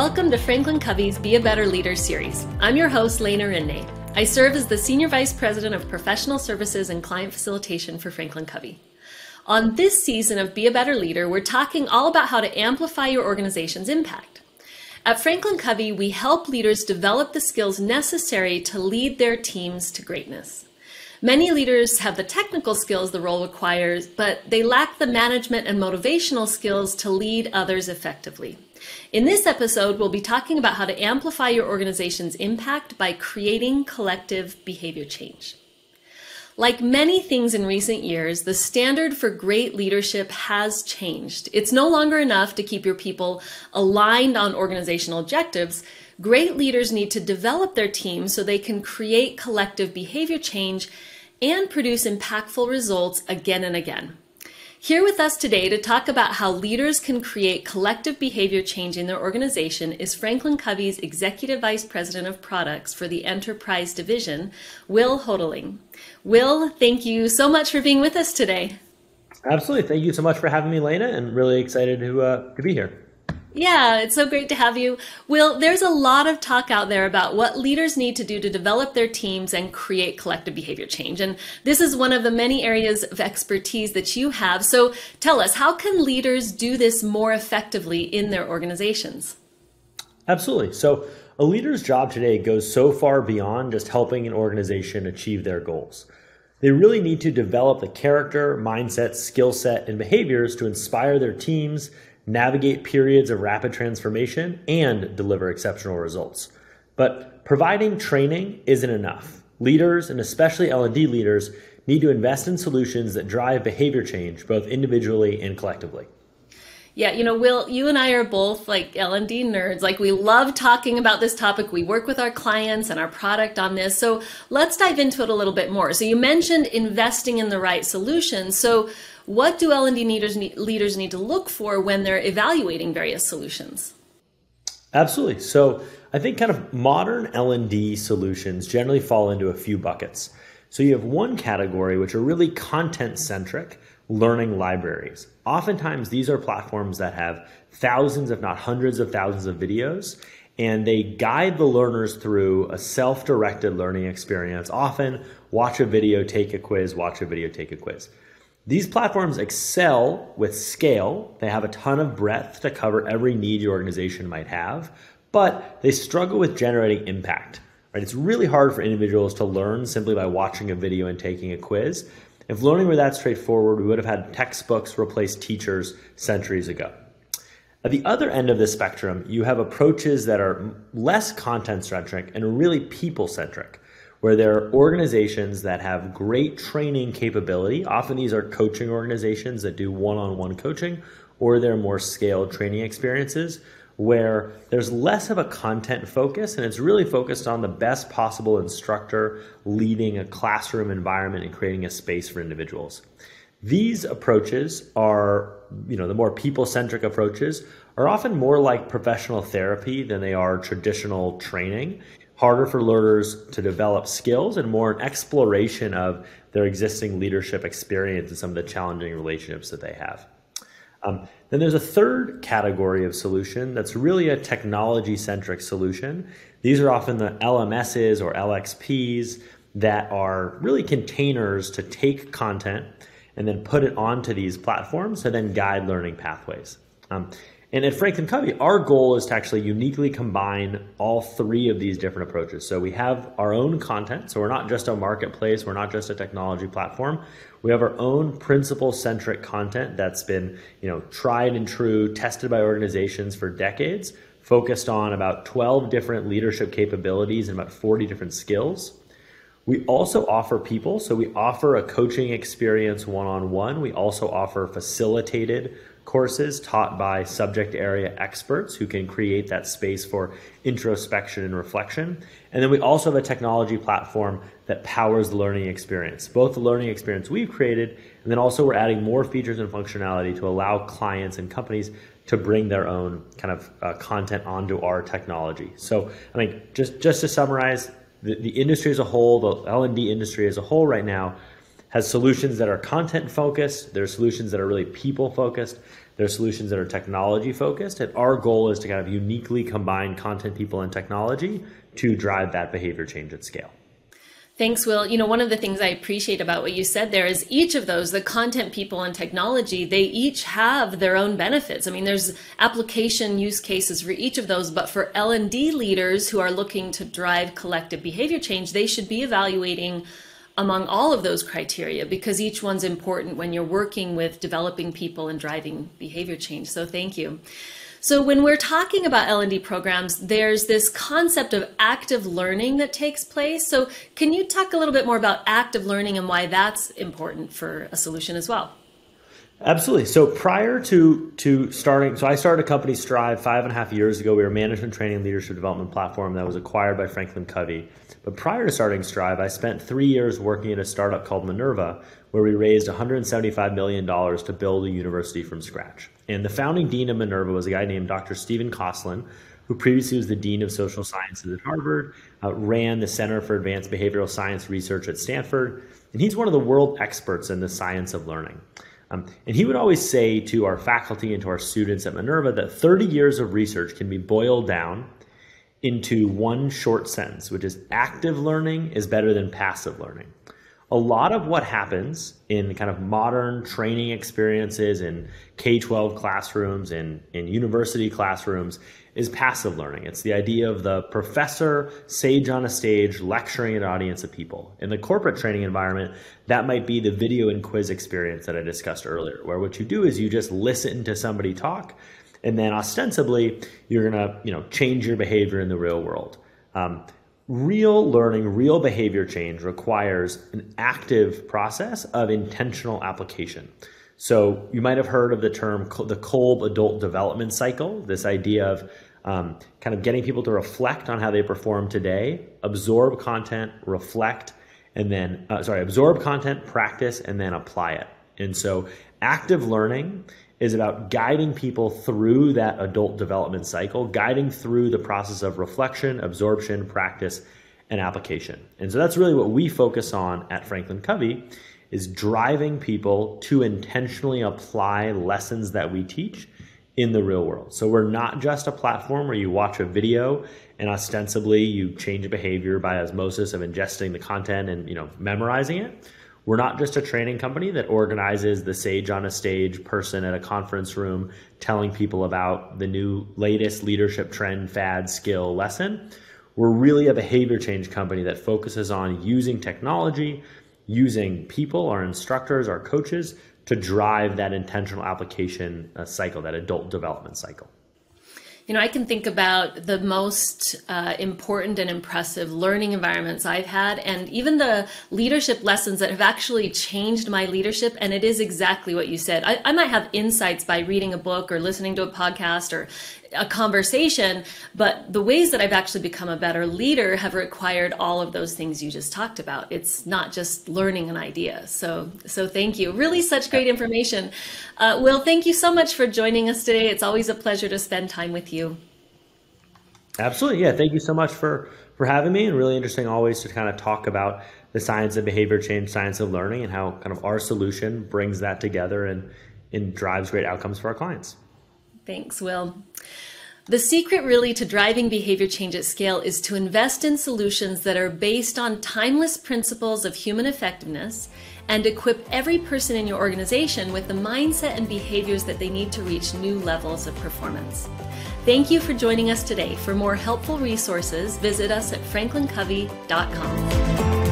Welcome to Franklin Covey's Be a Better Leader series. I'm your host, Lena Rinne. I serve as the Senior Vice President of Professional Services and Client Facilitation for Franklin Covey. On this season of Be a Better Leader, we're talking all about how to amplify your organization's impact. At Franklin Covey, we help leaders develop the skills necessary to lead their teams to greatness. Many leaders have the technical skills the role requires, but they lack the management and motivational skills to lead others effectively. In this episode, we'll be talking about how to amplify your organization's impact by creating collective behavior change. Like many things in recent years, the standard for great leadership has changed. It's no longer enough to keep your people aligned on organizational objectives. Great leaders need to develop their teams so they can create collective behavior change and produce impactful results again and again. Here with us today to talk about how leaders can create collective behavior change in their organization is Franklin Covey's Executive Vice President of Products for the Enterprise Division, Will Hotaling. Will, thank you so much for being with us today. Absolutely. Thank you so much for having me, Lena, and really excited to, uh, to be here. Yeah, it's so great to have you. Will, there's a lot of talk out there about what leaders need to do to develop their teams and create collective behavior change. And this is one of the many areas of expertise that you have. So tell us, how can leaders do this more effectively in their organizations? Absolutely. So a leader's job today goes so far beyond just helping an organization achieve their goals. They really need to develop the character, mindset, skill set, and behaviors to inspire their teams navigate periods of rapid transformation, and deliver exceptional results. But providing training isn't enough. Leaders, and especially L&D leaders, need to invest in solutions that drive behavior change both individually and collectively. Yeah, you know, Will, you and I are both like L&D nerds. Like we love talking about this topic. We work with our clients and our product on this. So, let's dive into it a little bit more. So, you mentioned investing in the right solutions. So, what do L&D leaders need, leaders need to look for when they're evaluating various solutions? Absolutely. So, I think kind of modern L&D solutions generally fall into a few buckets. So, you have one category which are really content centric learning libraries. Oftentimes, these are platforms that have thousands, if not hundreds of thousands of videos, and they guide the learners through a self directed learning experience. Often, watch a video, take a quiz, watch a video, take a quiz. These platforms excel with scale. They have a ton of breadth to cover every need your organization might have, but they struggle with generating impact. Right? It's really hard for individuals to learn simply by watching a video and taking a quiz. If learning were that straightforward, we would have had textbooks replace teachers centuries ago. At the other end of the spectrum, you have approaches that are less content centric and really people centric, where there are organizations that have great training capability. Often these are coaching organizations that do one on one coaching, or they're more scaled training experiences where there's less of a content focus and it's really focused on the best possible instructor leading a classroom environment and creating a space for individuals. These approaches are, you know, the more people centric approaches are often more like professional therapy than they are traditional training. Harder for learners to develop skills and more an exploration of their existing leadership experience and some of the challenging relationships that they have. Um, then there's a third category of solution that's really a technology centric solution. These are often the LMSs or LXPs that are really containers to take content and then put it onto these platforms to then guide learning pathways. Um, and at Franklin Covey, our goal is to actually uniquely combine all three of these different approaches. So we have our own content. So we're not just a marketplace, we're not just a technology platform. We have our own principle centric content that's been, you know, tried and true, tested by organizations for decades, focused on about 12 different leadership capabilities and about 40 different skills. We also offer people, so we offer a coaching experience one on one. We also offer facilitated courses taught by subject area experts who can create that space for introspection and reflection. And then we also have a technology platform that powers the learning experience, both the learning experience we've created, and then also we're adding more features and functionality to allow clients and companies to bring their own kind of uh, content onto our technology. So, I mean, just just to summarize, the, the industry as a whole, the L&D industry as a whole right now, has solutions that are content focused, there are solutions that are really people focused, there are solutions that are technology focused. And our goal is to kind of uniquely combine content, people, and technology to drive that behavior change at scale. Thanks, Will. You know, one of the things I appreciate about what you said there is each of those, the content, people, and technology, they each have their own benefits. I mean, there's application use cases for each of those, but for L&D leaders who are looking to drive collective behavior change, they should be evaluating among all of those criteria because each one's important when you're working with developing people and driving behavior change. So thank you. So when we're talking about L&D programs, there's this concept of active learning that takes place. So can you talk a little bit more about active learning and why that's important for a solution as well? Absolutely. So prior to to starting, so I started a company, Strive, five and a half years ago. We were a management training leadership development platform that was acquired by Franklin Covey. But prior to starting Strive, I spent three years working at a startup called Minerva, where we raised $175 million to build a university from scratch. And the founding dean of Minerva was a guy named Dr. Stephen Kosslyn, who previously was the dean of social sciences at Harvard, uh, ran the Center for Advanced Behavioral Science Research at Stanford, and he's one of the world experts in the science of learning. Um, and he would always say to our faculty and to our students at Minerva that 30 years of research can be boiled down into one short sentence, which is active learning is better than passive learning. A lot of what happens in kind of modern training experiences in K 12 classrooms and in university classrooms is passive learning. It's the idea of the professor, sage on a stage, lecturing an audience of people. In the corporate training environment, that might be the video and quiz experience that I discussed earlier, where what you do is you just listen to somebody talk, and then ostensibly you're gonna, you know, change your behavior in the real world. Um, real learning, real behavior change requires an active process of intentional application. So you might have heard of the term the Kolb adult development cycle, this idea of um, kind of getting people to reflect on how they perform today, absorb content, reflect, and then, uh, sorry, absorb content, practice, and then apply it. And so active learning is about guiding people through that adult development cycle, guiding through the process of reflection, absorption, practice, and application. And so that's really what we focus on at Franklin Covey is driving people to intentionally apply lessons that we teach in the real world. So we're not just a platform where you watch a video and ostensibly you change behavior by osmosis of ingesting the content and you know memorizing it. We're not just a training company that organizes the sage on a stage person at a conference room telling people about the new latest leadership trend, fad, skill, lesson. We're really a behavior change company that focuses on using technology using people, our instructors, our coaches, to drive that intentional application uh, cycle, that adult development cycle. You know, I can think about the most uh, important and impressive learning environments I've had, and even the leadership lessons that have actually changed my leadership. And it is exactly what you said. I, I might have insights by reading a book or listening to a podcast or a conversation, but the ways that I've actually become a better leader have required all of those things you just talked about. It's not just learning an idea. So, so thank you. Really, such great information. Uh, Will, thank you so much for joining us today. It's always a pleasure to spend time with you. Absolutely, yeah. Thank you so much for for having me, and really interesting always to kind of talk about the science of behavior change, science of learning, and how kind of our solution brings that together and and drives great outcomes for our clients. Thanks, Will. The secret really to driving behavior change at scale is to invest in solutions that are based on timeless principles of human effectiveness and equip every person in your organization with the mindset and behaviors that they need to reach new levels of performance. Thank you for joining us today. For more helpful resources, visit us at franklincovey.com.